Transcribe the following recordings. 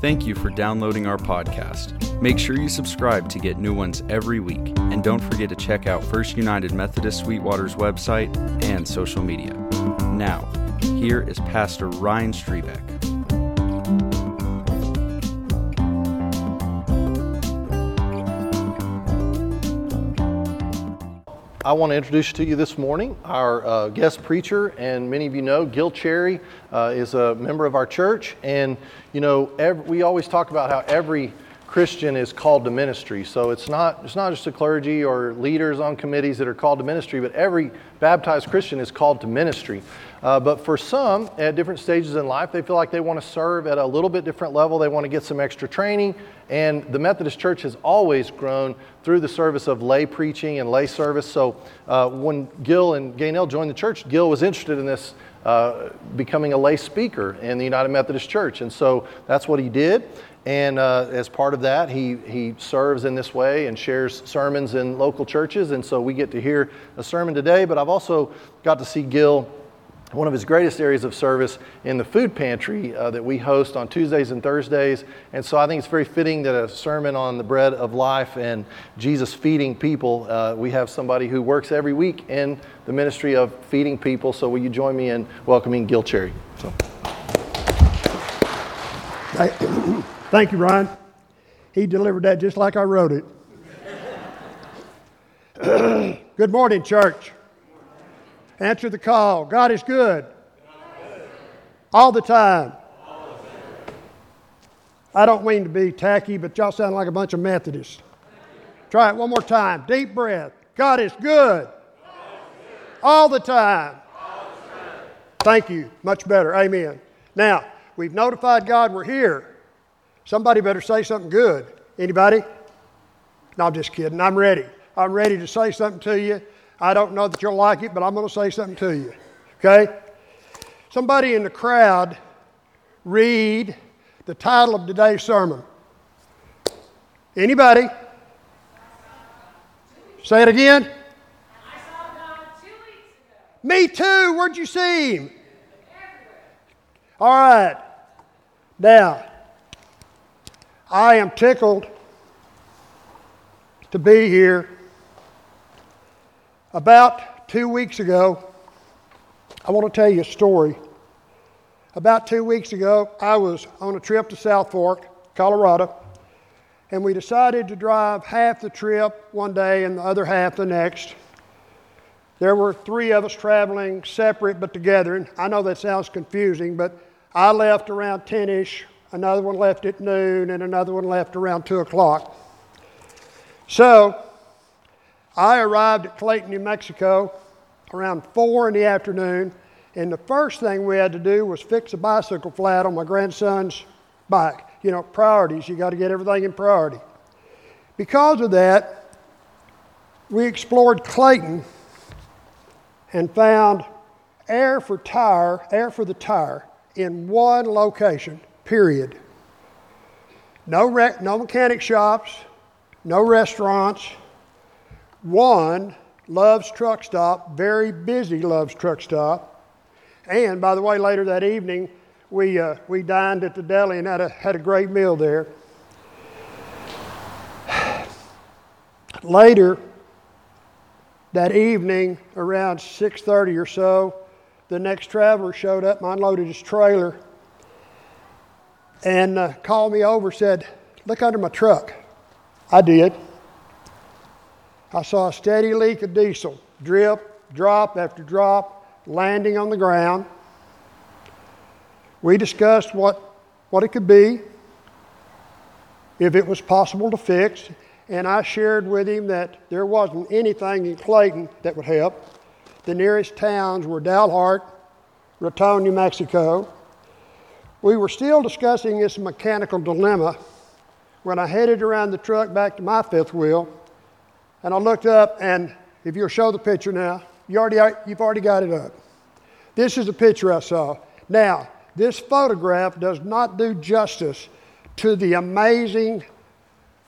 Thank you for downloading our podcast. Make sure you subscribe to get new ones every week. And don't forget to check out First United Methodist Sweetwater's website and social media. Now, here is Pastor Ryan Strebeck. I want to introduce to you this morning our uh, guest preacher, and many of you know Gil Cherry uh, is a member of our church. And you know, every, we always talk about how every Christian is called to ministry. So it's not it's not just the clergy or leaders on committees that are called to ministry, but every baptized Christian is called to ministry. Uh, but for some, at different stages in life, they feel like they want to serve at a little bit different level. They want to get some extra training. And the Methodist Church has always grown through the service of lay preaching and lay service. So uh, when Gil and Gaynell joined the church, Gil was interested in this uh, becoming a lay speaker in the United Methodist Church. And so that's what he did. And uh, as part of that, he, he serves in this way and shares sermons in local churches. And so we get to hear a sermon today. But I've also got to see Gil one of his greatest areas of service in the food pantry uh, that we host on Tuesdays and Thursdays. And so I think it's very fitting that a sermon on the bread of life and Jesus feeding people, uh, we have somebody who works every week in the ministry of feeding people. So will you join me in welcoming Gil Cherry? So. Thank you, Ryan. He delivered that just like I wrote it. Good morning, church. Answer the call. God is good. All the time. I don't mean to be tacky, but y'all sound like a bunch of Methodists. Try it one more time. Deep breath. God is good. All the time. Thank you. Much better. Amen. Now, we've notified God we're here. Somebody better say something good. Anybody? No, I'm just kidding. I'm ready. I'm ready to say something to you. I don't know that you'll like it, but I'm going to say something to you. Okay? Somebody in the crowd read the title of today's sermon. Anybody? Say it again. Me too. Where'd you see him? All right. Now, I am tickled to be here about two weeks ago, I want to tell you a story. About two weeks ago, I was on a trip to South Fork, Colorado, and we decided to drive half the trip one day and the other half the next. There were three of us traveling separate but together, and I know that sounds confusing, but I left around 10 ish, another one left at noon, and another one left around 2 o'clock. So, I arrived at Clayton, New Mexico around 4 in the afternoon, and the first thing we had to do was fix a bicycle flat on my grandson's bike. You know, priorities, you got to get everything in priority. Because of that, we explored Clayton and found air for tire, air for the tire in one location, period. No, rec- no mechanic shops, no restaurants, one, Love's Truck Stop, very busy Love's Truck Stop. And by the way, later that evening, we, uh, we dined at the deli and had a, had a great meal there. later that evening, around 6.30 or so, the next traveler showed up and unloaded his trailer and uh, called me over said, look under my truck. I did. I saw a steady leak of diesel, drip, drop after drop, landing on the ground. We discussed what, what it could be, if it was possible to fix, and I shared with him that there wasn't anything in Clayton that would help. The nearest towns were Dalhart, Raton, New Mexico. We were still discussing this mechanical dilemma when I headed around the truck back to my fifth wheel and I looked up, and if you'll show the picture now, you already, you've already got it up. This is a picture I saw. Now, this photograph does not do justice to the amazing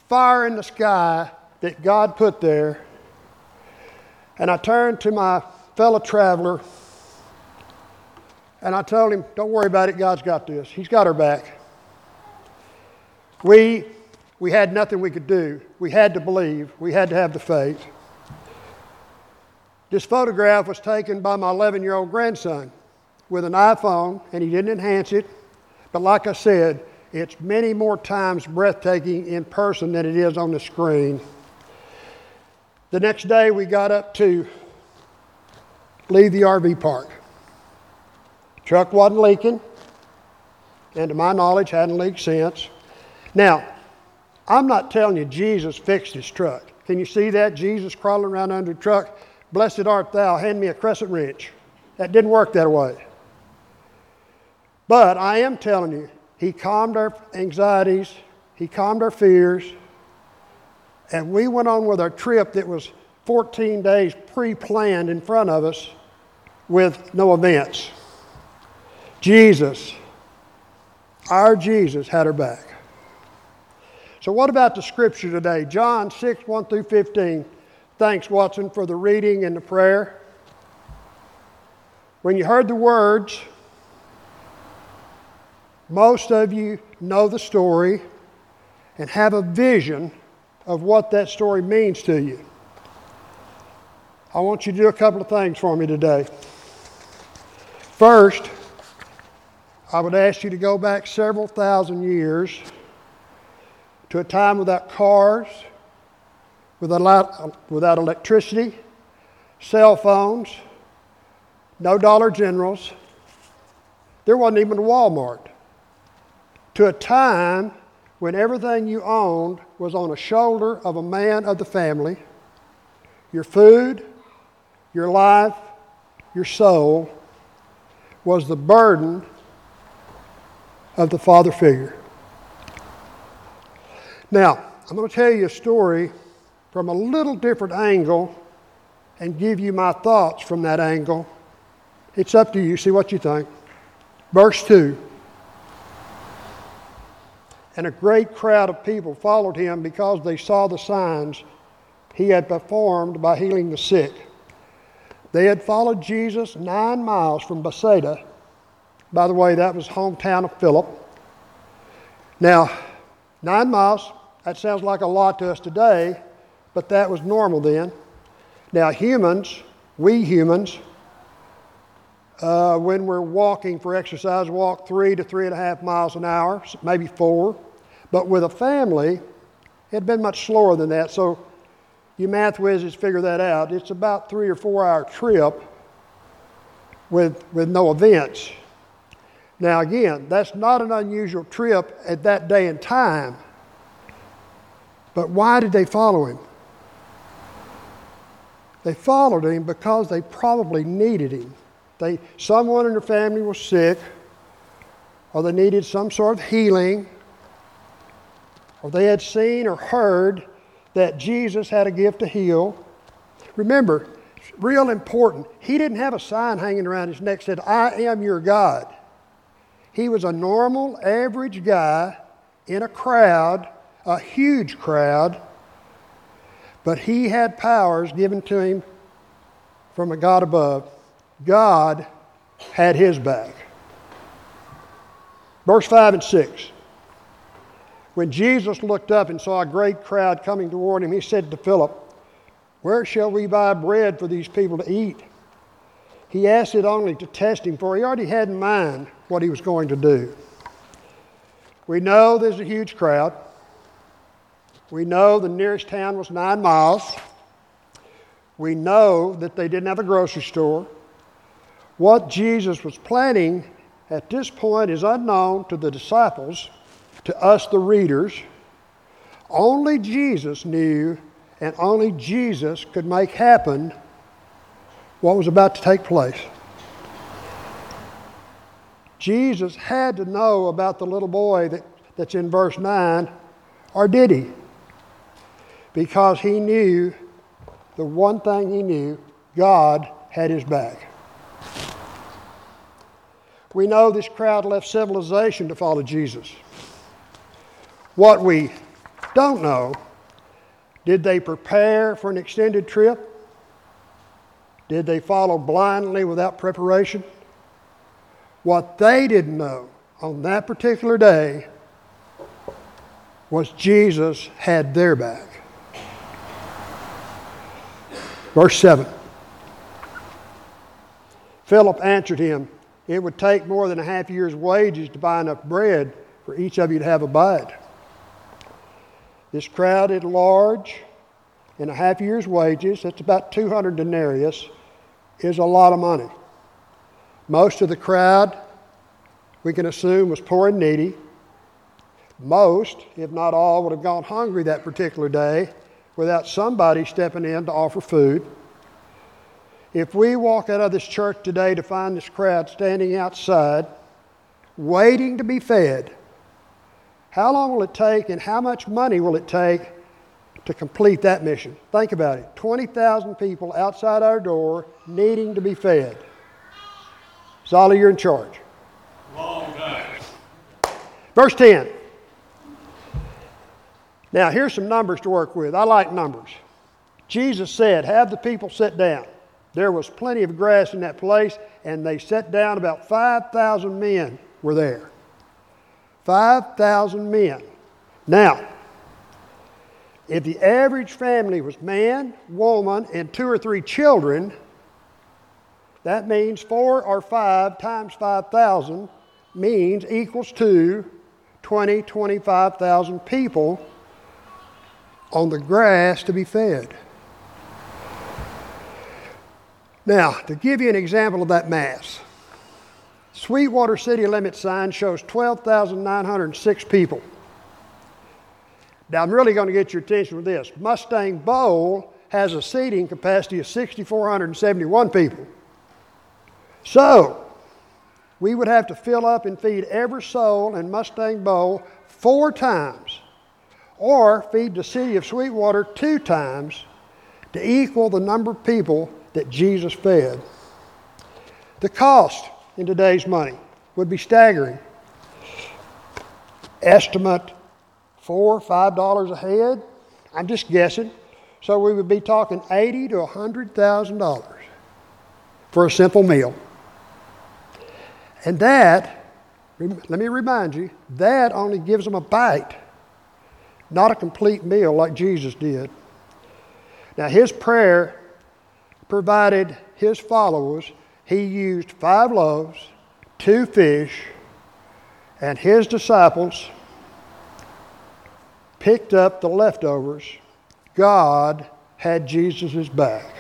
fire in the sky that God put there. And I turned to my fellow traveler and I told him, Don't worry about it, God's got this. He's got her back. We, we had nothing we could do. We had to believe. We had to have the faith. This photograph was taken by my 11 year old grandson with an iPhone, and he didn't enhance it. But like I said, it's many more times breathtaking in person than it is on the screen. The next day, we got up to leave the RV park. Truck wasn't leaking, and to my knowledge, hadn't leaked since. Now, I'm not telling you Jesus fixed his truck. Can you see that? Jesus crawling around under the truck. Blessed art thou, hand me a crescent wrench. That didn't work that way. But I am telling you, he calmed our anxieties, he calmed our fears, and we went on with our trip that was 14 days pre planned in front of us with no events. Jesus, our Jesus, had her back. So, what about the scripture today? John 6, 1 through 15. Thanks, Watson, for the reading and the prayer. When you heard the words, most of you know the story and have a vision of what that story means to you. I want you to do a couple of things for me today. First, I would ask you to go back several thousand years to a time without cars, without, without electricity, cell phones, no Dollar Generals. There wasn't even a Walmart. To a time when everything you owned was on a shoulder of a man of the family your food, your life, your soul was the burden of the father figure. Now, I'm going to tell you a story from a little different angle and give you my thoughts from that angle. It's up to you. See what you think. Verse 2 and a great crowd of people followed him because they saw the signs he had performed by healing the sick. They had followed Jesus nine miles from Bethsaida. By the way, that was hometown of Philip. Now, nine miles, that sounds like a lot to us today, but that was normal then. Now, humans, we humans, uh, when we're walking for exercise, walk three to three and a half miles an hour, maybe four. But with a family, it had been much slower than that. So you math whizzes figure that out. It's about three or four hour trip with, with no events. Now, again, that's not an unusual trip at that day and time. But why did they follow him? They followed him because they probably needed him. They, someone in their family was sick, or they needed some sort of healing, or they had seen or heard that Jesus had a gift to heal. Remember, real important, he didn't have a sign hanging around his neck that said, I am your God. He was a normal, average guy in a crowd, a huge crowd, but he had powers given to him from a God above. God had his back. Verse 5 and 6. When Jesus looked up and saw a great crowd coming toward him, he said to Philip, Where shall we buy bread for these people to eat? He asked it only to test him, for he already had in mind what he was going to do. We know there's a huge crowd. We know the nearest town was nine miles. We know that they didn't have a grocery store. What Jesus was planning at this point is unknown to the disciples, to us, the readers. Only Jesus knew, and only Jesus could make happen what was about to take place. Jesus had to know about the little boy that, that's in verse 9, or did he? Because he knew the one thing he knew God had his back. We know this crowd left civilization to follow Jesus. What we don't know, did they prepare for an extended trip? Did they follow blindly without preparation? What they didn't know on that particular day was Jesus had their back. Verse 7. Philip answered him, It would take more than a half year's wages to buy enough bread for each of you to have a bite. This crowd at large in a half year's wages, that's about 200 denarius, is a lot of money. Most of the crowd, we can assume, was poor and needy. Most, if not all, would have gone hungry that particular day without somebody stepping in to offer food. If we walk out of this church today to find this crowd standing outside, waiting to be fed, how long will it take and how much money will it take to complete that mission? Think about it 20,000 people outside our door needing to be fed. Zolly, you're in charge. Long time. Verse 10. Now, here's some numbers to work with. I like numbers. Jesus said, Have the people sit down. There was plenty of grass in that place, and they sat down. About 5,000 men were there. 5,000 men. Now, if the average family was man, woman, and two or three children, that means four or five times 5,000 means equals to 20, 25,000 people on the grass to be fed. Now, to give you an example of that mass, Sweetwater city limit sign shows 12,906 people. Now, I'm really going to get your attention with this. Mustang Bowl has a seating capacity of 6,471 people. So, we would have to fill up and feed every soul in Mustang Bowl four times, or feed the city of Sweetwater two times to equal the number of people that Jesus fed. The cost in today's money would be staggering. Estimate four, five dollars a head. I'm just guessing. So we would be talking eighty to a hundred thousand dollars for a simple meal. And that, let me remind you, that only gives them a bite, not a complete meal like Jesus did. Now his prayer provided his followers he used five loaves, two fish, and his disciples picked up the leftovers. God had Jesus' back.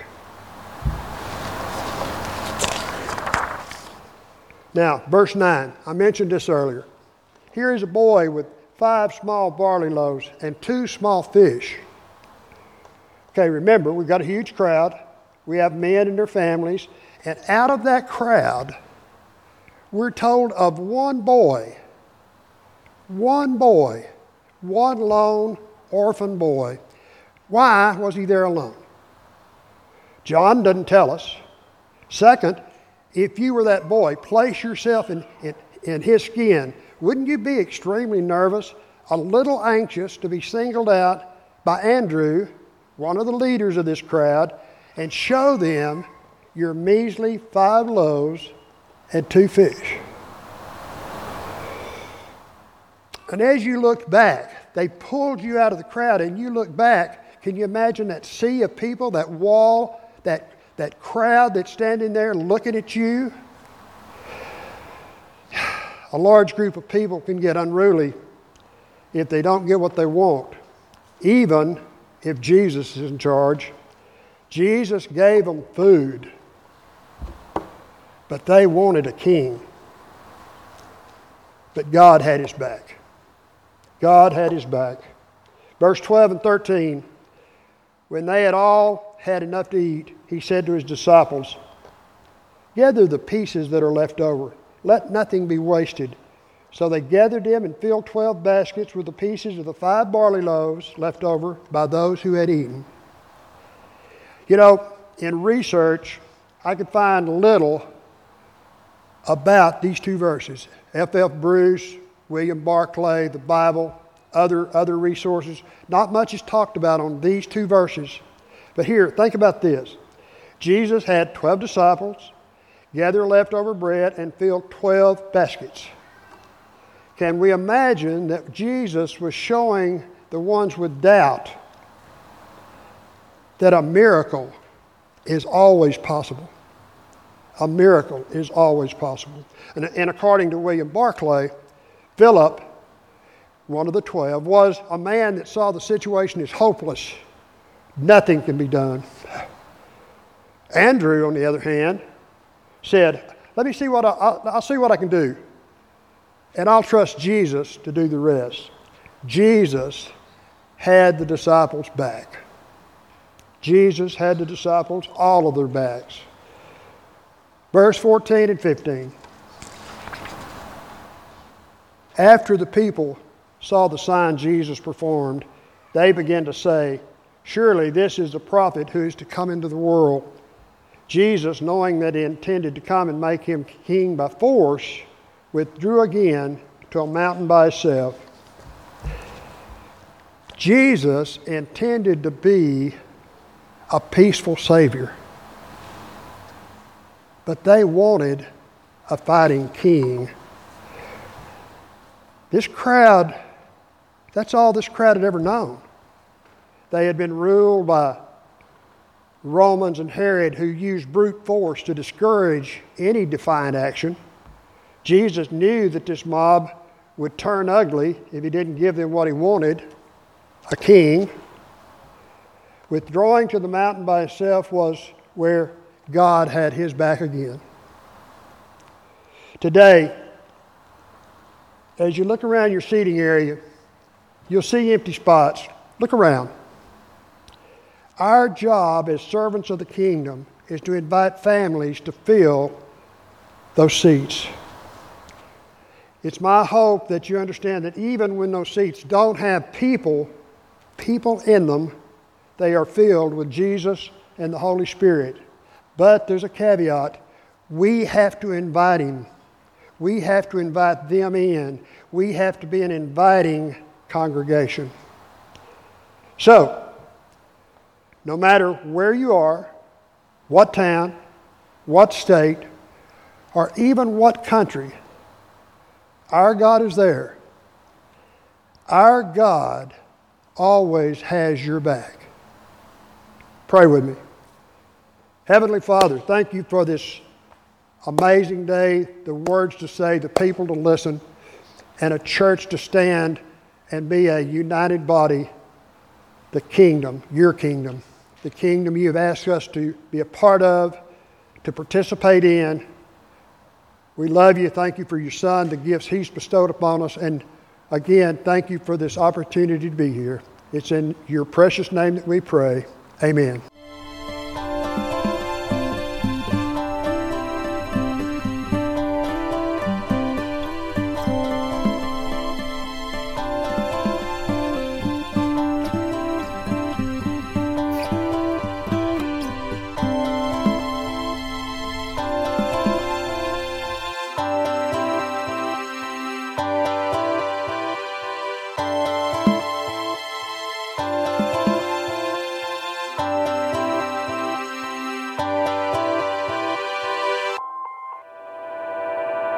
Now, verse 9, I mentioned this earlier. Here is a boy with five small barley loaves and two small fish. Okay, remember, we've got a huge crowd. We have men and their families. And out of that crowd, we're told of one boy, one boy, one lone orphan boy. Why was he there alone? John doesn't tell us. Second, if you were that boy, place yourself in, in, in his skin. Wouldn't you be extremely nervous, a little anxious to be singled out by Andrew, one of the leaders of this crowd, and show them your measly five loaves and two fish. And as you looked back, they pulled you out of the crowd, and you look back. Can you imagine that sea of people, that wall, that, that crowd that's standing there looking at you? A large group of people can get unruly if they don't get what they want, even if Jesus is in charge. Jesus gave them food. But they wanted a king. But God had his back. God had his back. Verse 12 and 13 When they had all had enough to eat, he said to his disciples, Gather the pieces that are left over, let nothing be wasted. So they gathered them and filled twelve baskets with the pieces of the five barley loaves left over by those who had eaten. You know, in research, I could find little about these two verses. F. F. Bruce, William Barclay, the Bible, other, other resources. Not much is talked about on these two verses. But here, think about this Jesus had 12 disciples, gathered leftover bread, and fill 12 baskets. can we imagine that Jesus was showing the ones with doubt that a miracle is always possible? A miracle is always possible. And, and according to William Barclay, Philip, one of the twelve, was a man that saw the situation as hopeless. Nothing can be done. Andrew, on the other hand, said, Let me see what I, I'll, I'll see what I can do. And I'll trust Jesus to do the rest. Jesus had the disciples back. Jesus had the disciples all of their backs. Verse 14 and 15. After the people saw the sign Jesus performed, they began to say, Surely this is the prophet who is to come into the world. Jesus, knowing that he intended to come and make him king by force, withdrew again to a mountain by himself. Jesus intended to be a peaceful Savior, but they wanted a fighting king. This crowd, that's all this crowd had ever known. They had been ruled by Romans and Herod who used brute force to discourage any defiant action. Jesus knew that this mob would turn ugly if he didn't give them what he wanted a king. Withdrawing to the mountain by himself was where God had his back again. Today, as you look around your seating area, you'll see empty spots. Look around. Our job as servants of the kingdom is to invite families to fill those seats. It's my hope that you understand that even when those seats don't have people, people in them, they are filled with Jesus and the Holy Spirit. But there's a caveat. We have to invite Him. We have to invite them in. We have to be an inviting congregation. So, no matter where you are, what town, what state, or even what country, our God is there. Our God always has your back. Pray with me. Heavenly Father, thank you for this amazing day, the words to say, the people to listen, and a church to stand and be a united body, the kingdom, your kingdom, the kingdom you have asked us to be a part of, to participate in. We love you. Thank you for your son, the gifts he's bestowed upon us. And again, thank you for this opportunity to be here. It's in your precious name that we pray. Amen.